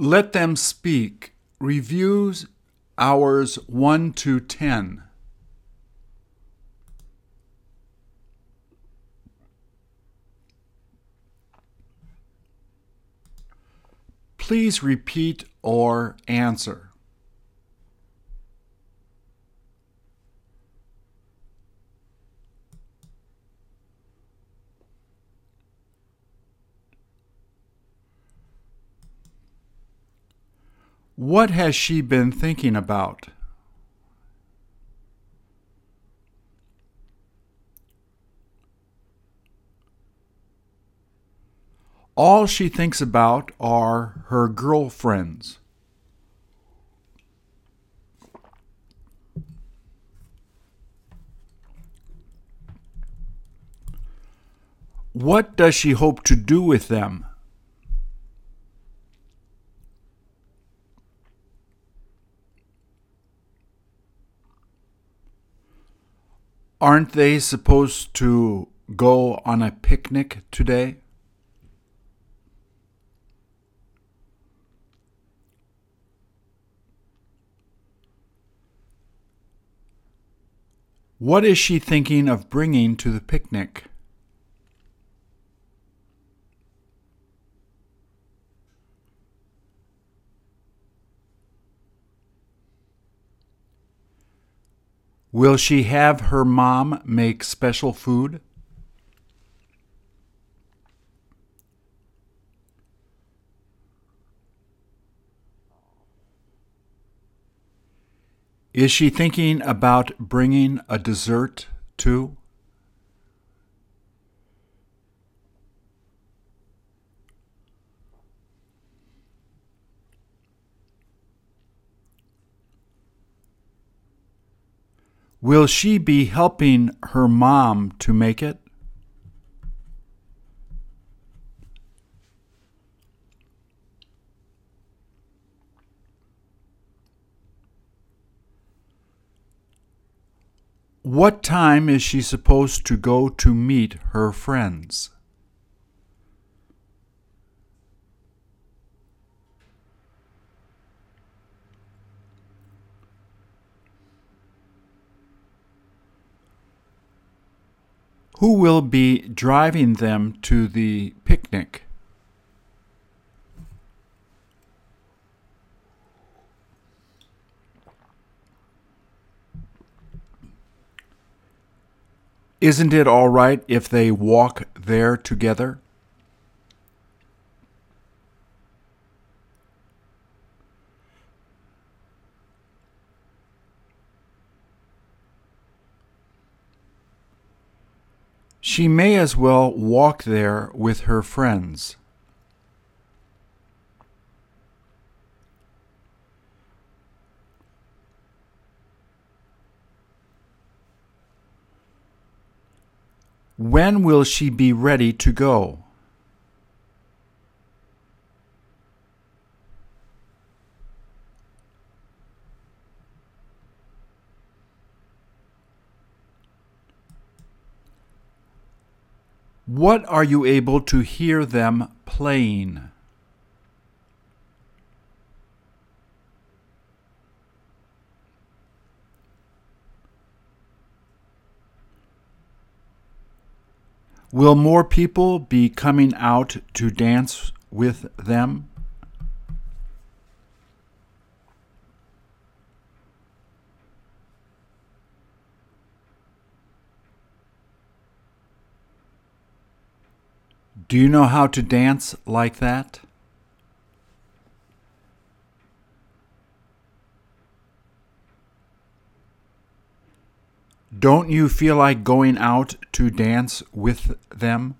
Let them speak. Reviews hours 1 to 10. Please repeat or answer. What has she been thinking about? All she thinks about are her girlfriends. What does she hope to do with them? Aren't they supposed to go on a picnic today? What is she thinking of bringing to the picnic? Will she have her mom make special food? Is she thinking about bringing a dessert too? Will she be helping her mom to make it? What time is she supposed to go to meet her friends? Who will be driving them to the picnic? Isn't it all right if they walk there together? She may as well walk there with her friends. When will she be ready to go? What are you able to hear them playing? Will more people be coming out to dance with them? Do you know how to dance like that? Don't you feel like going out to dance with them?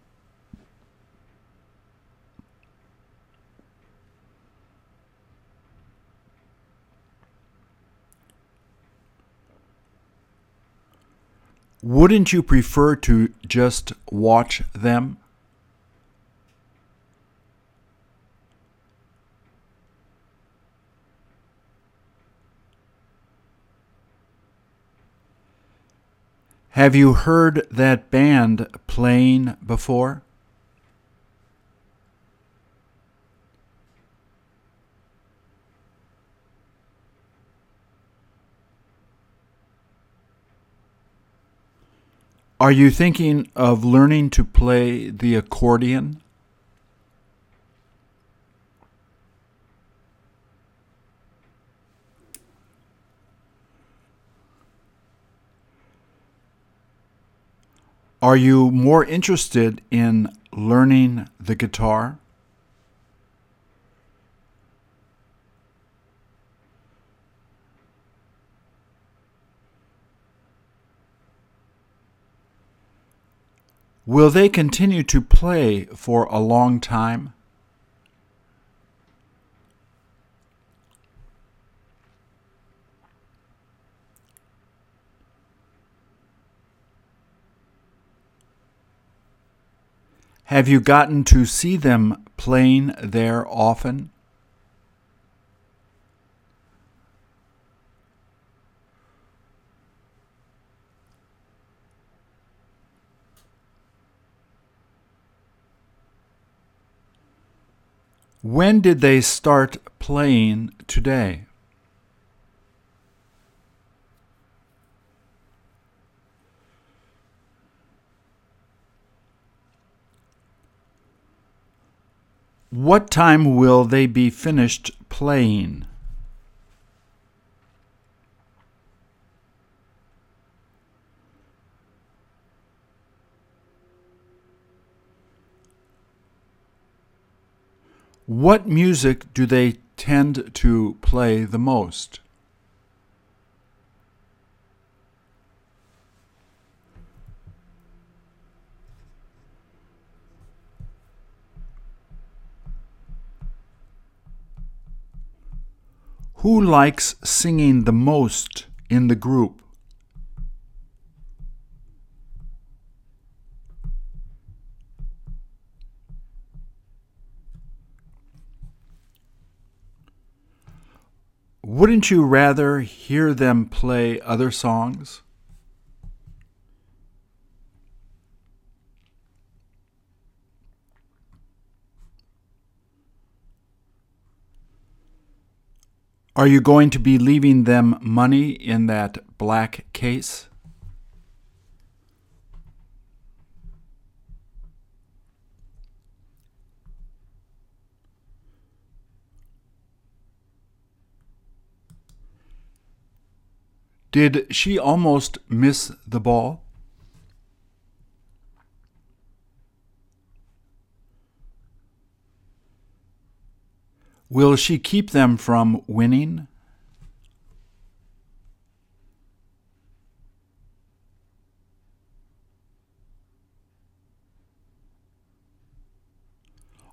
Wouldn't you prefer to just watch them? Have you heard that band playing before? Are you thinking of learning to play the accordion? Are you more interested in learning the guitar? Will they continue to play for a long time? Have you gotten to see them playing there often? When did they start playing today? What time will they be finished playing? What music do they tend to play the most? Who likes singing the most in the group? Wouldn't you rather hear them play other songs? Are you going to be leaving them money in that black case? Did she almost miss the ball? Will she keep them from winning?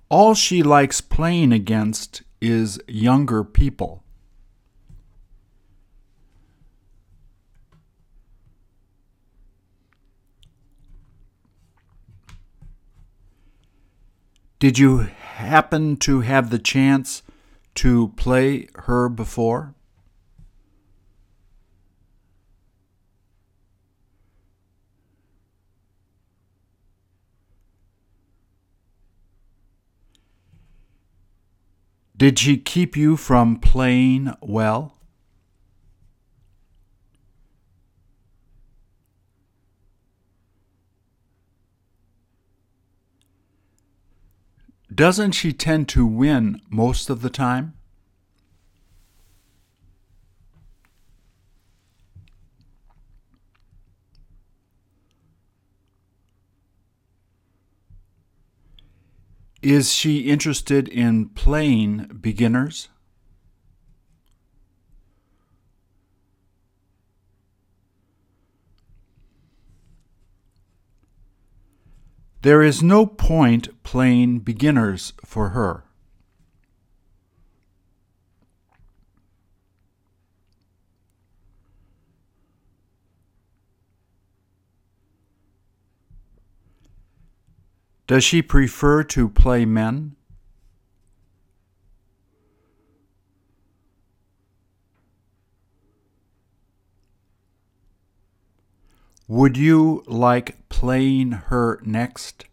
All she likes playing against is younger people. Did you happen to have the chance to play her before? Did she keep you from playing well? Doesn't she tend to win most of the time? Is she interested in playing beginners? There is no point playing beginners for her. Does she prefer to play men? Would you like playing her next?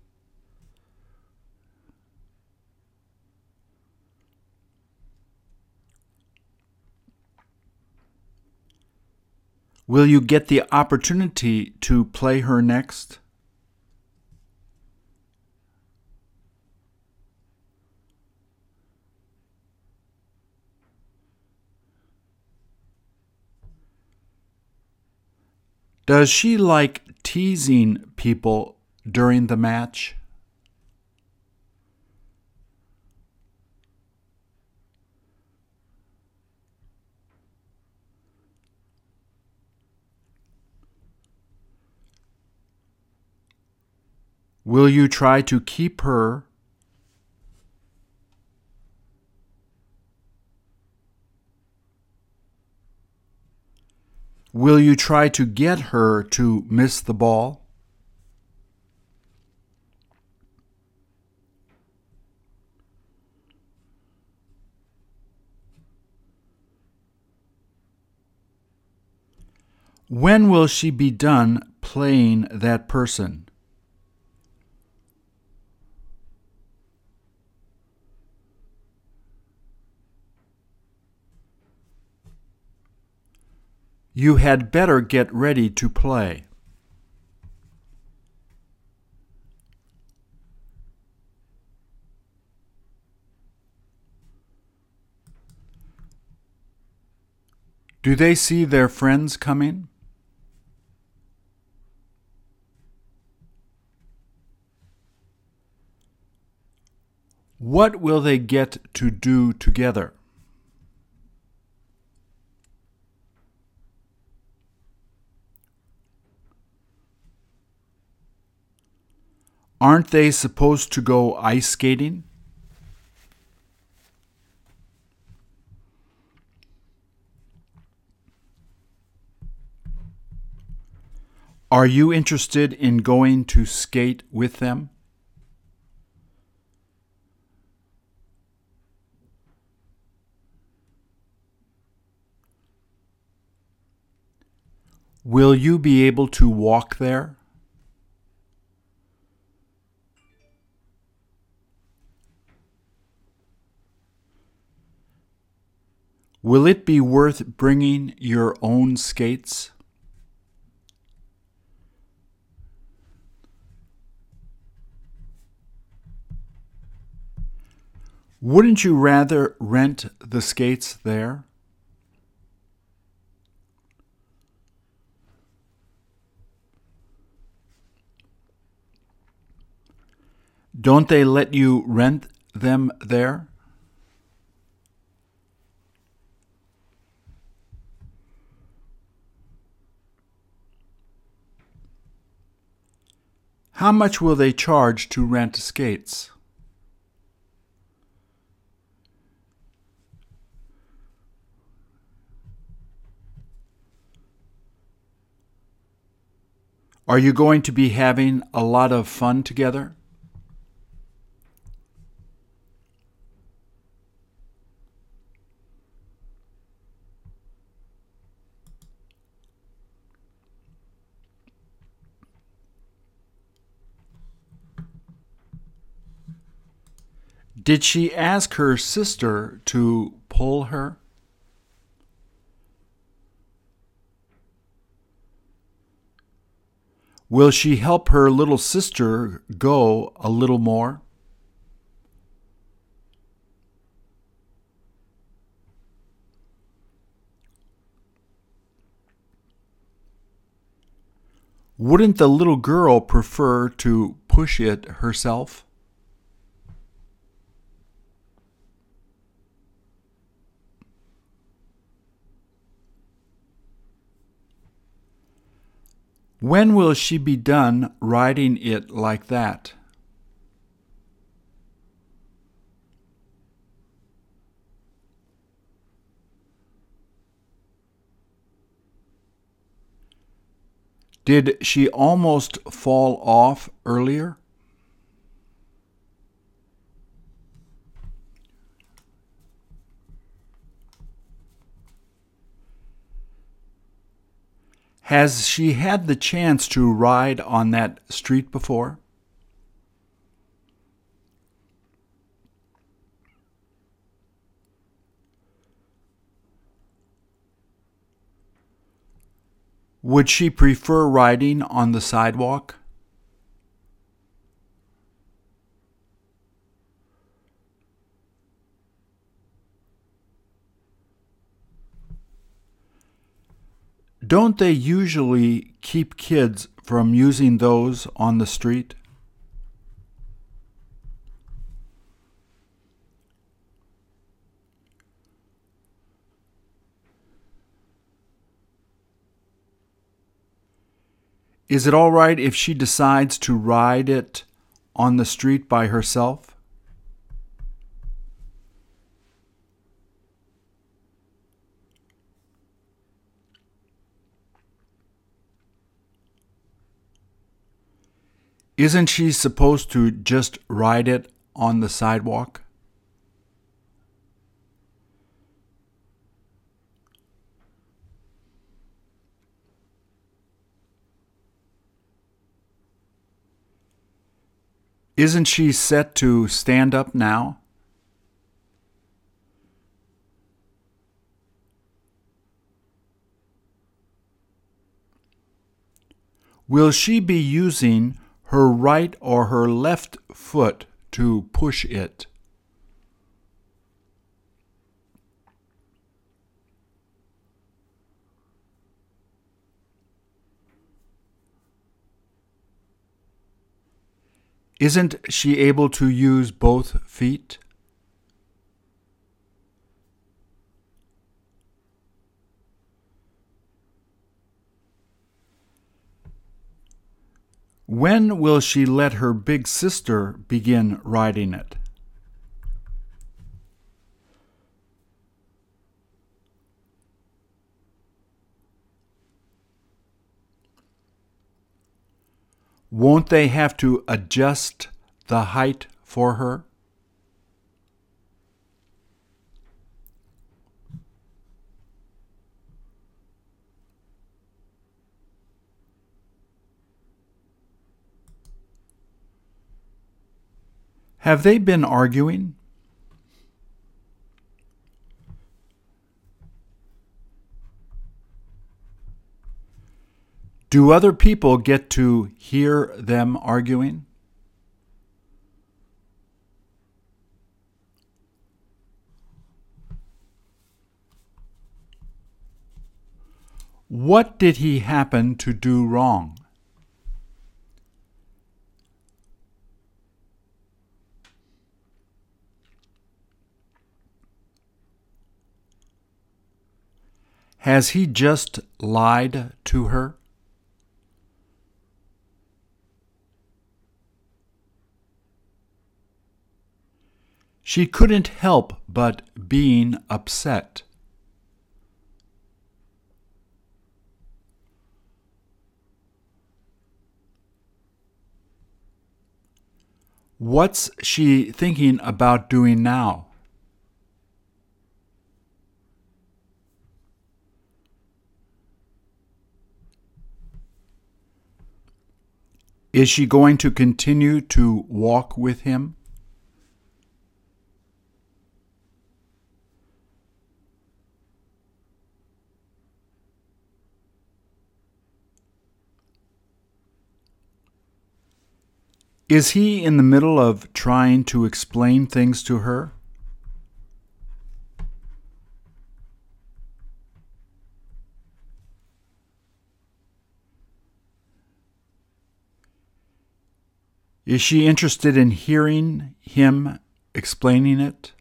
Will you get the opportunity to play her next? Does she like teasing people during the match? Will you try to keep her Will you try to get her to miss the ball? When will she be done playing that person? You had better get ready to play. Do they see their friends coming? What will they get to do together? Aren't they supposed to go ice skating? Are you interested in going to skate with them? Will you be able to walk there? Will it be worth bringing your own skates? Wouldn't you rather rent the skates there? Don't they let you rent them there? How much will they charge to rent skates? Are you going to be having a lot of fun together? Did she ask her sister to pull her? Will she help her little sister go a little more? Wouldn't the little girl prefer to push it herself? When will she be done riding it like that? Did she almost fall off earlier? Has she had the chance to ride on that street before? Would she prefer riding on the sidewalk? Don't they usually keep kids from using those on the street? Is it all right if she decides to ride it on the street by herself? Isn't she supposed to just ride it on the sidewalk? Isn't she set to stand up now? Will she be using her right or her left foot to push it? Isn't she able to use both feet? When will she let her big sister begin riding it? Won't they have to adjust the height for her? Have they been arguing? Do other people get to hear them arguing? What did he happen to do wrong? Has he just lied to her? She couldn't help but being upset. What's she thinking about doing now? Is she going to continue to walk with him? Is he in the middle of trying to explain things to her? Is she interested in hearing him explaining it?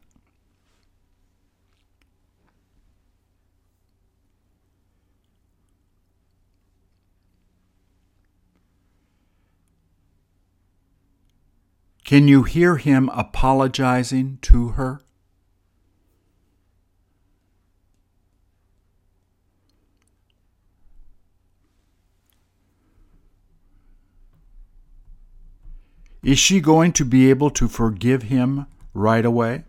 Can you hear him apologizing to her? Is she going to be able to forgive him right away?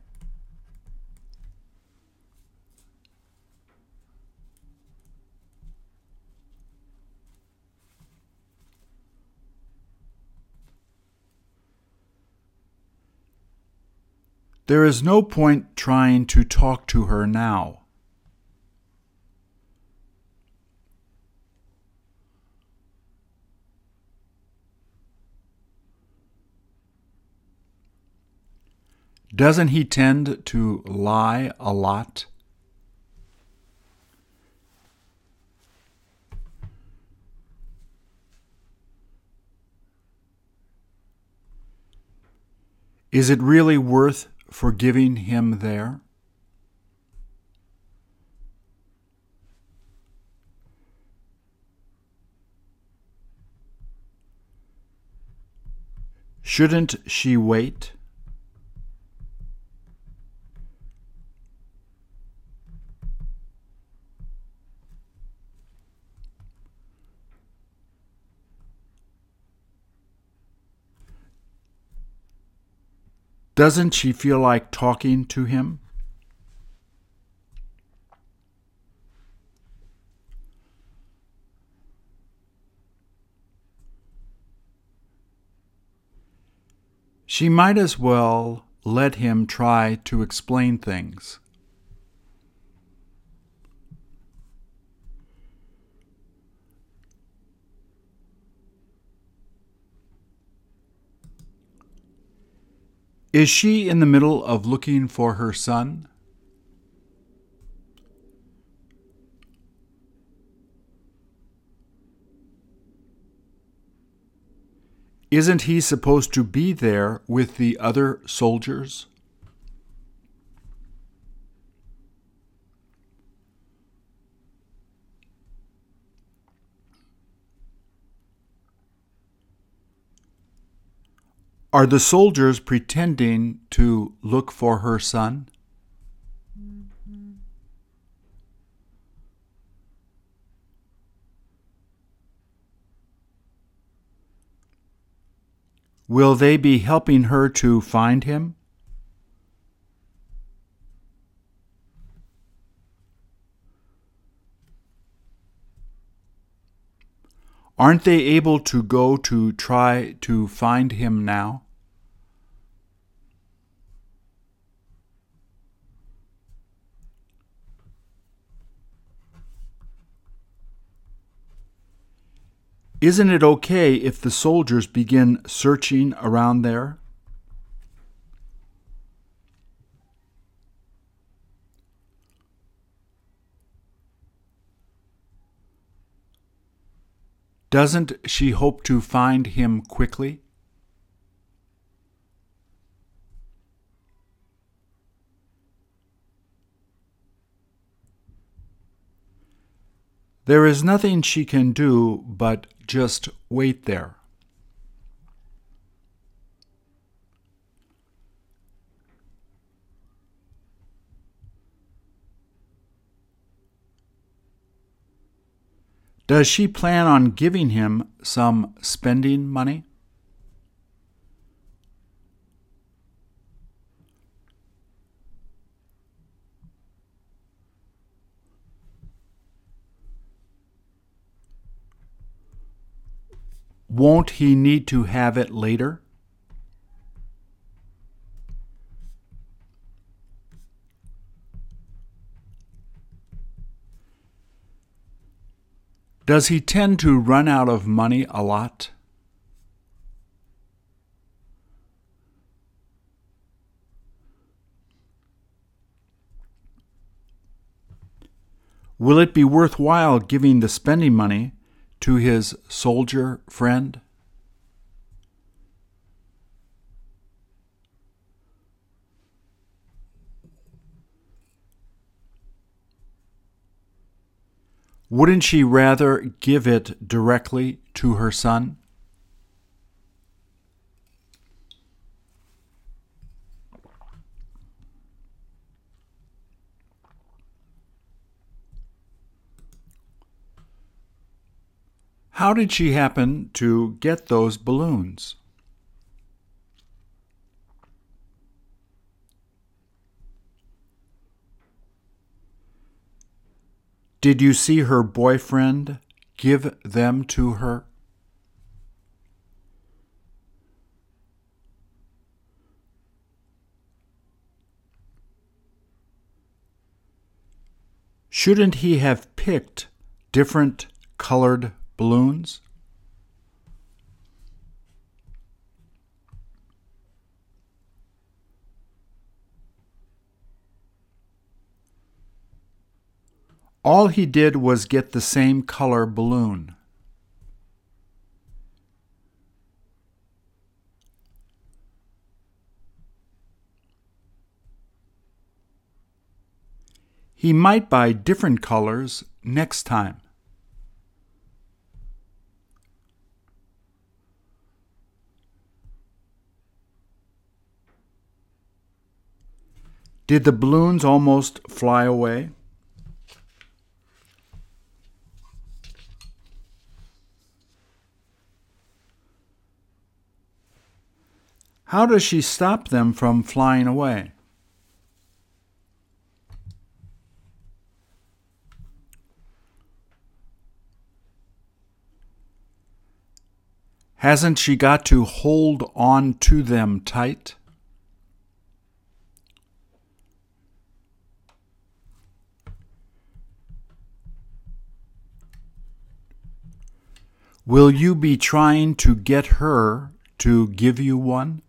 There is no point trying to talk to her now. Doesn't he tend to lie a lot? Is it really worth forgiving him there? Shouldn't she wait? Doesn't she feel like talking to him? She might as well let him try to explain things. Is she in the middle of looking for her son? Isn't he supposed to be there with the other soldiers? Are the soldiers pretending to look for her son? Will they be helping her to find him? Aren't they able to go to try to find him now? Isn't it okay if the soldiers begin searching around there? Doesn't she hope to find him quickly? There is nothing she can do but just wait there. Does she plan on giving him some spending money? Won't he need to have it later? Does he tend to run out of money a lot? Will it be worthwhile giving the spending money to his soldier friend? Wouldn't she rather give it directly to her son? How did she happen to get those balloons? Did you see her boyfriend give them to her? Shouldn't he have picked different colored balloons. All he did was get the same color balloon. He might buy different colors next time. Did the balloons almost fly away? How does she stop them from flying away? Hasn't she got to hold on to them tight? Will you be trying to get her to give you one?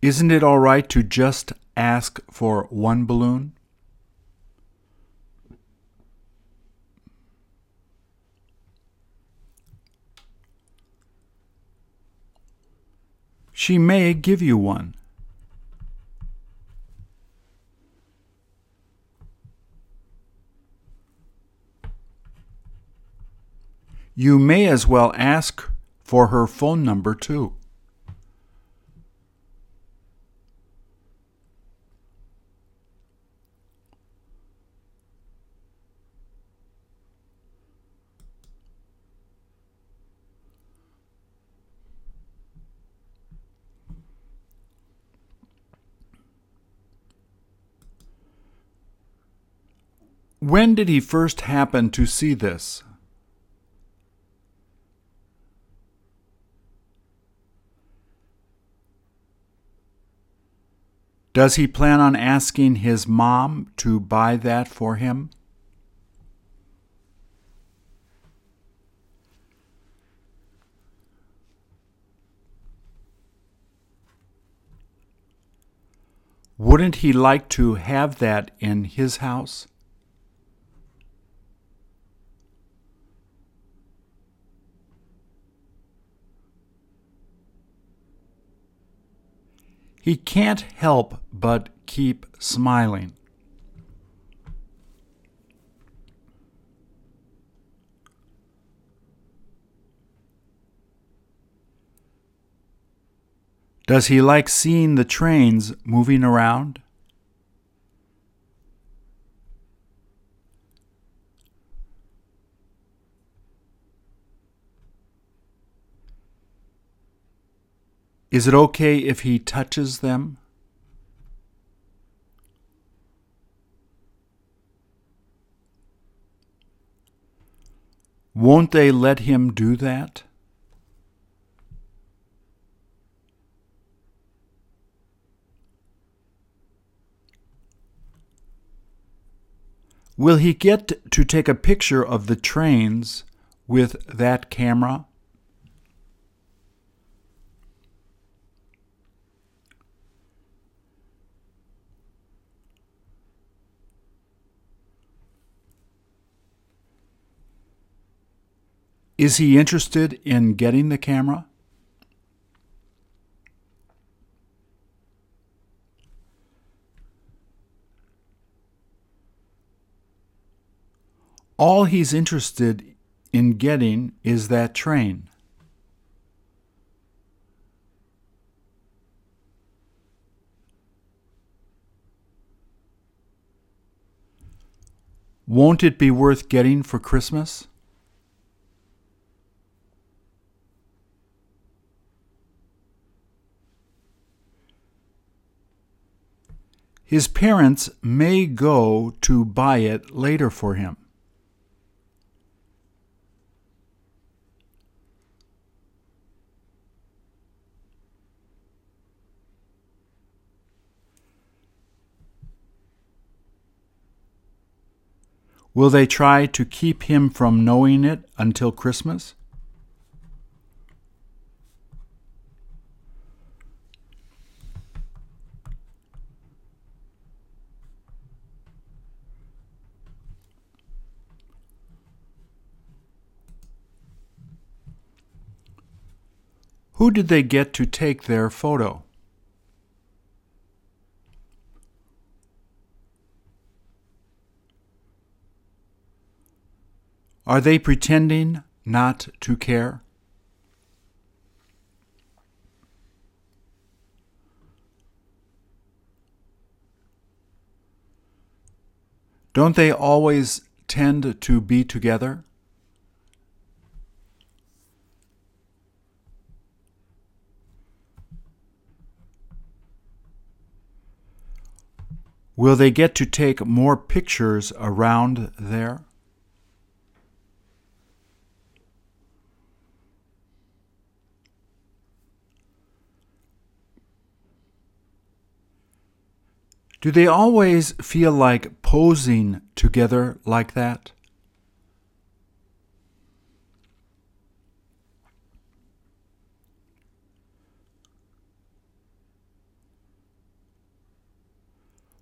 Isn't it all right to just ask for one balloon? She may give you one. You may as well ask for her phone number too. When did he first happen to see this? Does he plan on asking his mom to buy that for him? Wouldn't he like to have that in his house? He can't help but keep smiling. Does he like seeing the trains moving around? Is it okay if he touches them? Won't they let him do that? Will he get to take a picture of the trains with that camera? Is he interested in getting the camera? All he's interested in getting is that train. Won't it be worth getting for Christmas? His parents may go to buy it later for him. Will they try to keep him from knowing it until Christmas? Who did they get to take their photo? Are they pretending not to care? Don't they always tend to be together? Will they get to take more pictures around there? Do they always feel like posing together like that?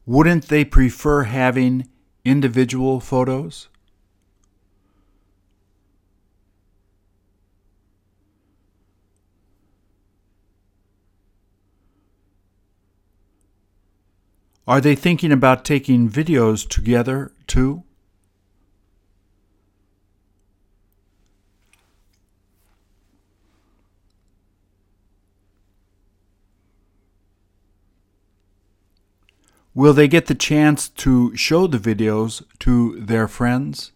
Wouldn't they prefer having individual photos? Are they thinking about taking videos together too? Will they get the chance to show the videos to their friends?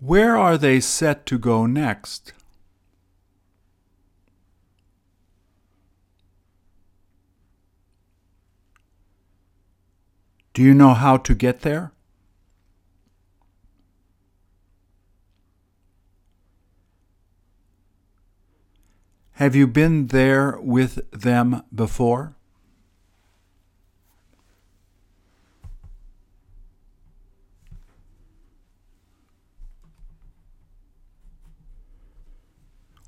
Where are they set to go next? Do you know how to get there? Have you been there with them before?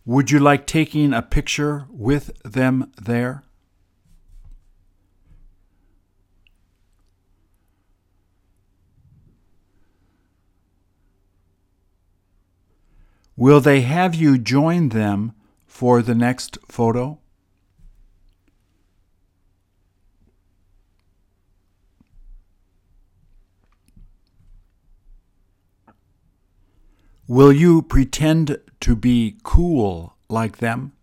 Would you like taking a picture with them there? Will they have you join them for the next photo? Will you pretend to be cool like them?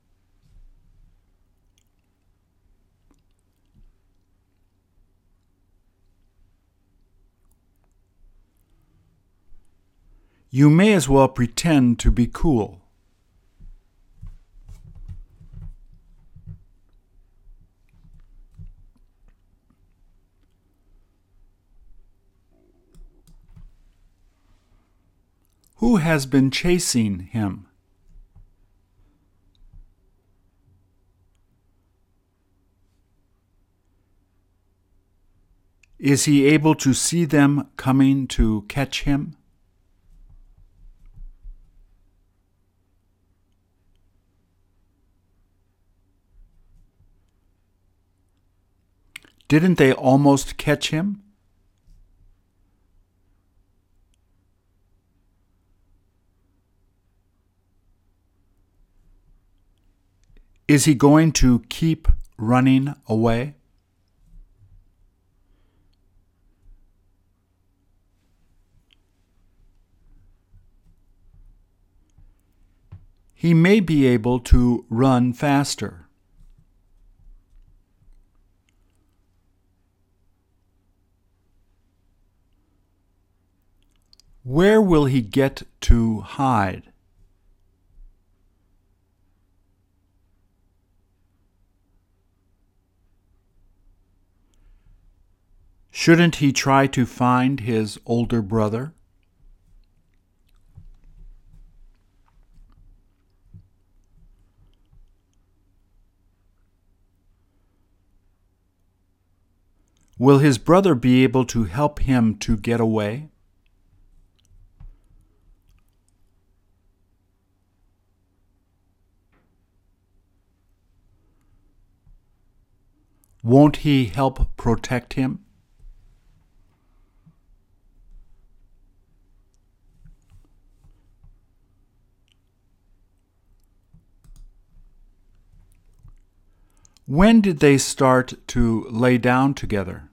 You may as well pretend to be cool. Who has been chasing him? Is he able to see them coming to catch him? Didn't they almost catch him? Is he going to keep running away? He may be able to run faster. Where will he get to hide? Shouldn't he try to find his older brother? Will his brother be able to help him to get away? Won't he help protect him? When did they start to lay down together?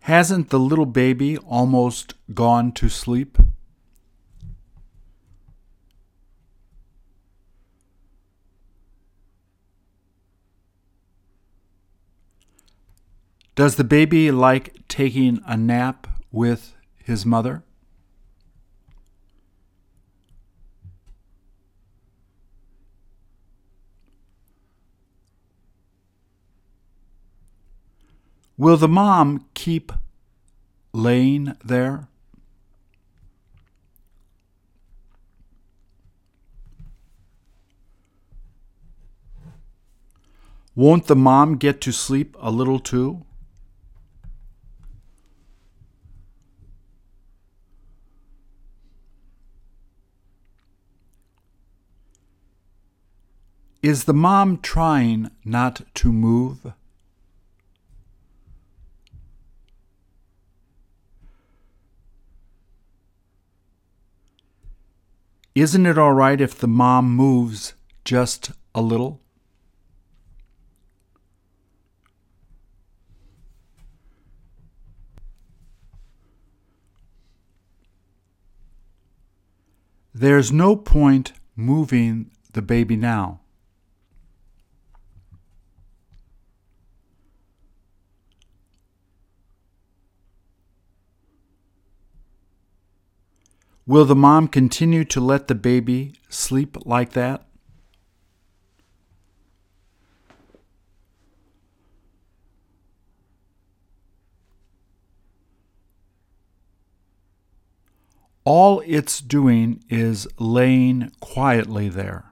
Hasn't the little baby almost gone to sleep? Does the baby like taking a nap with his mother? Will the mom keep laying there? Won't the mom get to sleep a little too? Is the mom trying not to move? Isn't it all right if the mom moves just a little? There's no point moving the baby now. Will the mom continue to let the baby sleep like that? All it's doing is laying quietly there.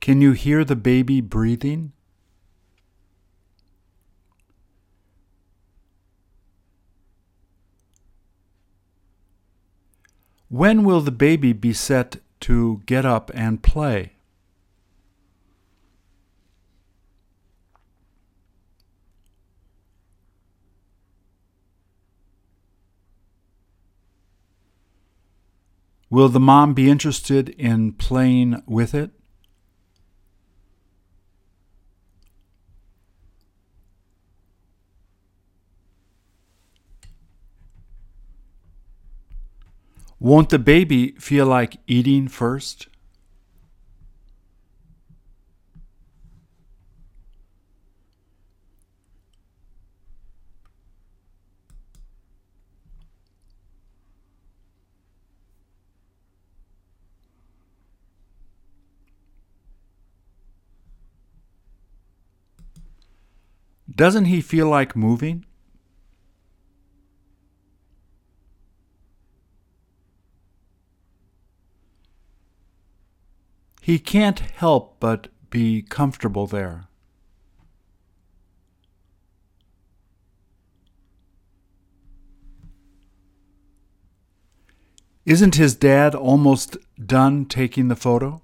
Can you hear the baby breathing? When will the baby be set to get up and play? Will the mom be interested in playing with it? Won't the baby feel like eating first? Doesn't he feel like moving? He can't help but be comfortable there. Isn't his dad almost done taking the photo?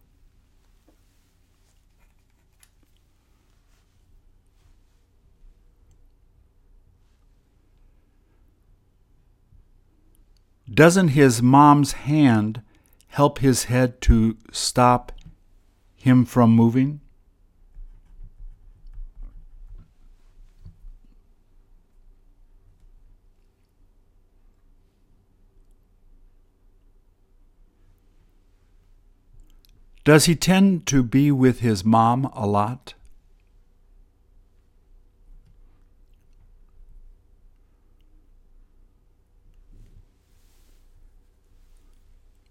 Doesn't his mom's hand help his head to stop him from moving? Does he tend to be with his mom a lot?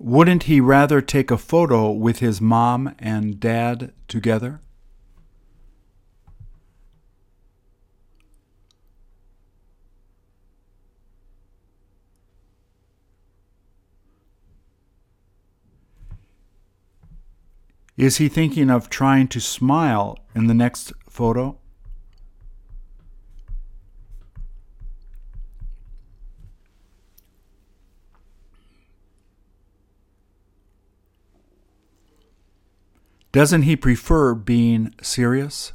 Wouldn't he rather take a photo with his mom and dad together? Is he thinking of trying to smile in the next photo? Doesn't he prefer being serious?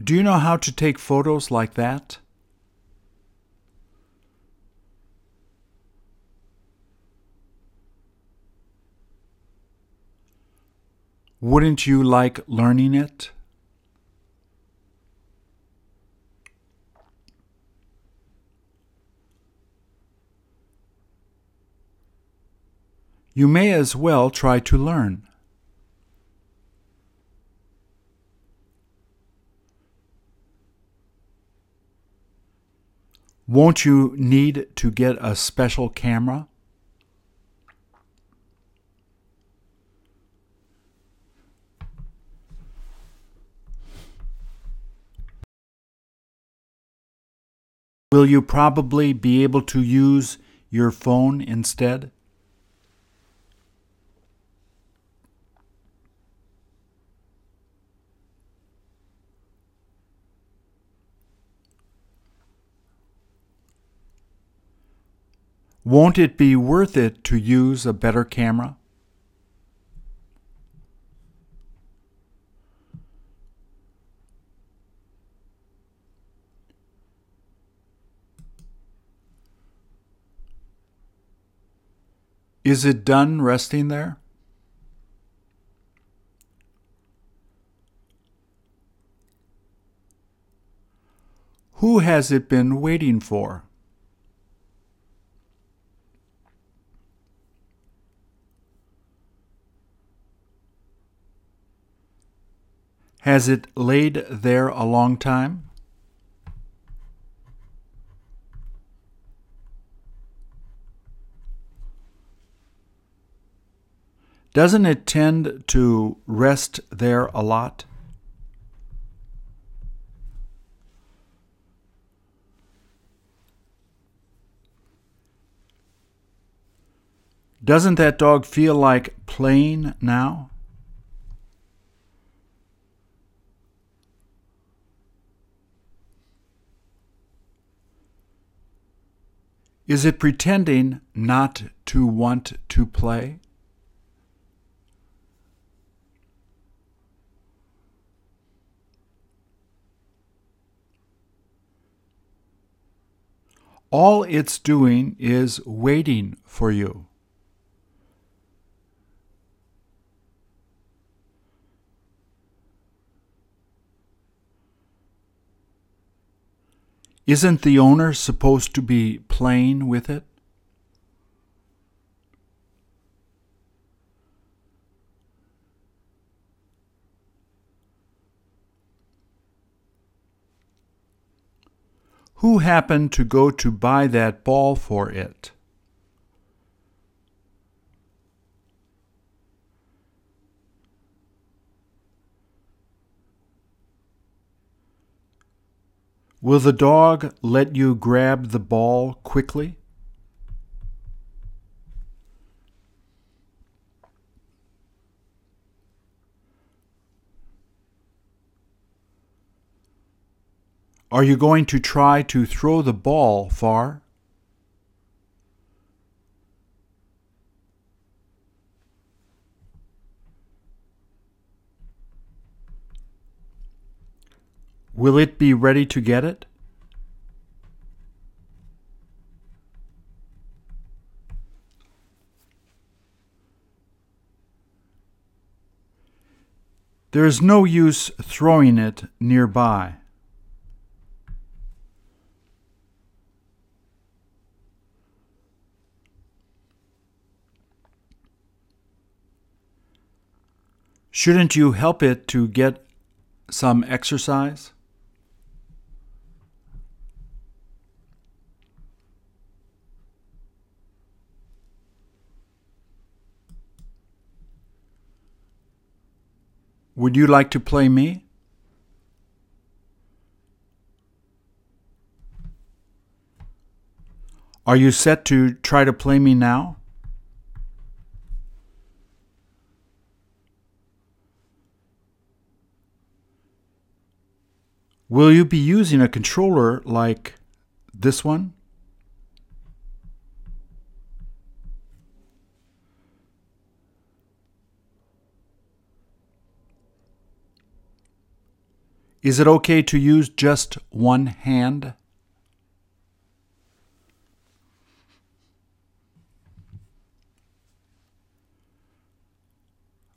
Do you know how to take photos like that? Wouldn't you like learning it? You may as well try to learn. Won't you need to get a special camera? Will you probably be able to use your phone instead? Won't it be worth it to use a better camera? Is it done resting there? Who has it been waiting for? Has it laid there a long time? Doesn't it tend to rest there a lot? Doesn't that dog feel like playing now? Is it pretending not to want to play? All it's doing is waiting for you. Isn't the owner supposed to be playing with it? Who happened to go to buy that ball for it? Will the dog let you grab the ball quickly? Are you going to try to throw the ball far? Will it be ready to get it? There is no use throwing it nearby. Shouldn't you help it to get some exercise? Would you like to play me? Are you set to try to play me now? Will you be using a controller like this one? Is it okay to use just one hand?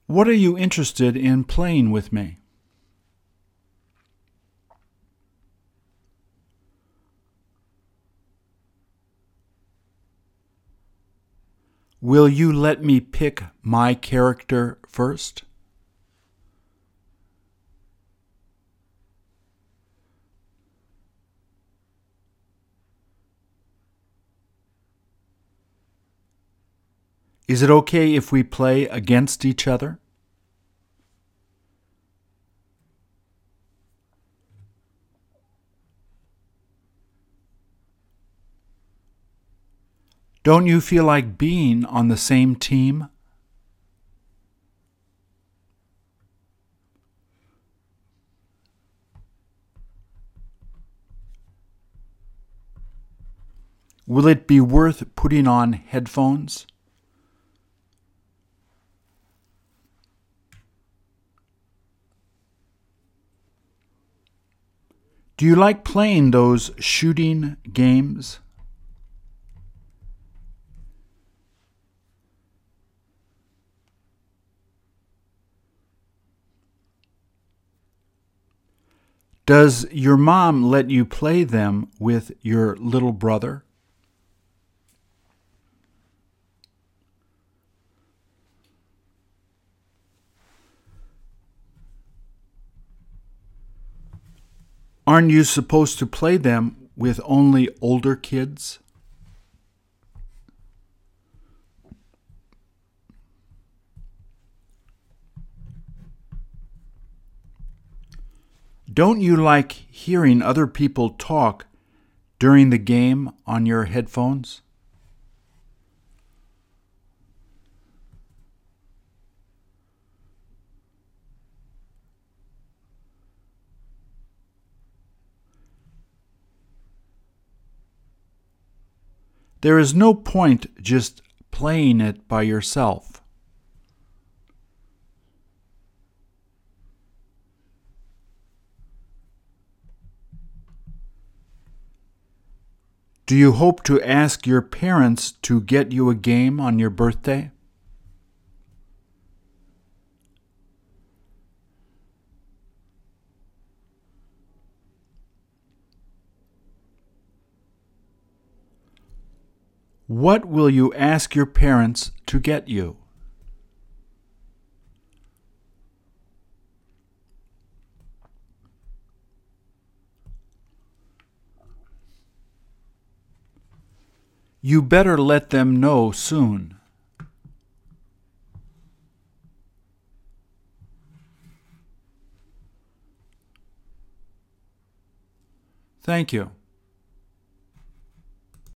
What are you interested in playing with me? Will you let me pick my character first? Is it okay if we play against each other? Don't you feel like being on the same team? Will it be worth putting on headphones? Do you like playing those shooting games? Does your mom let you play them with your little brother? Aren't you supposed to play them with only older kids? Don't you like hearing other people talk during the game on your headphones? There is no point just playing it by yourself. Do you hope to ask your parents to get you a game on your birthday? What will you ask your parents to get you? You better let them know soon. Thank you.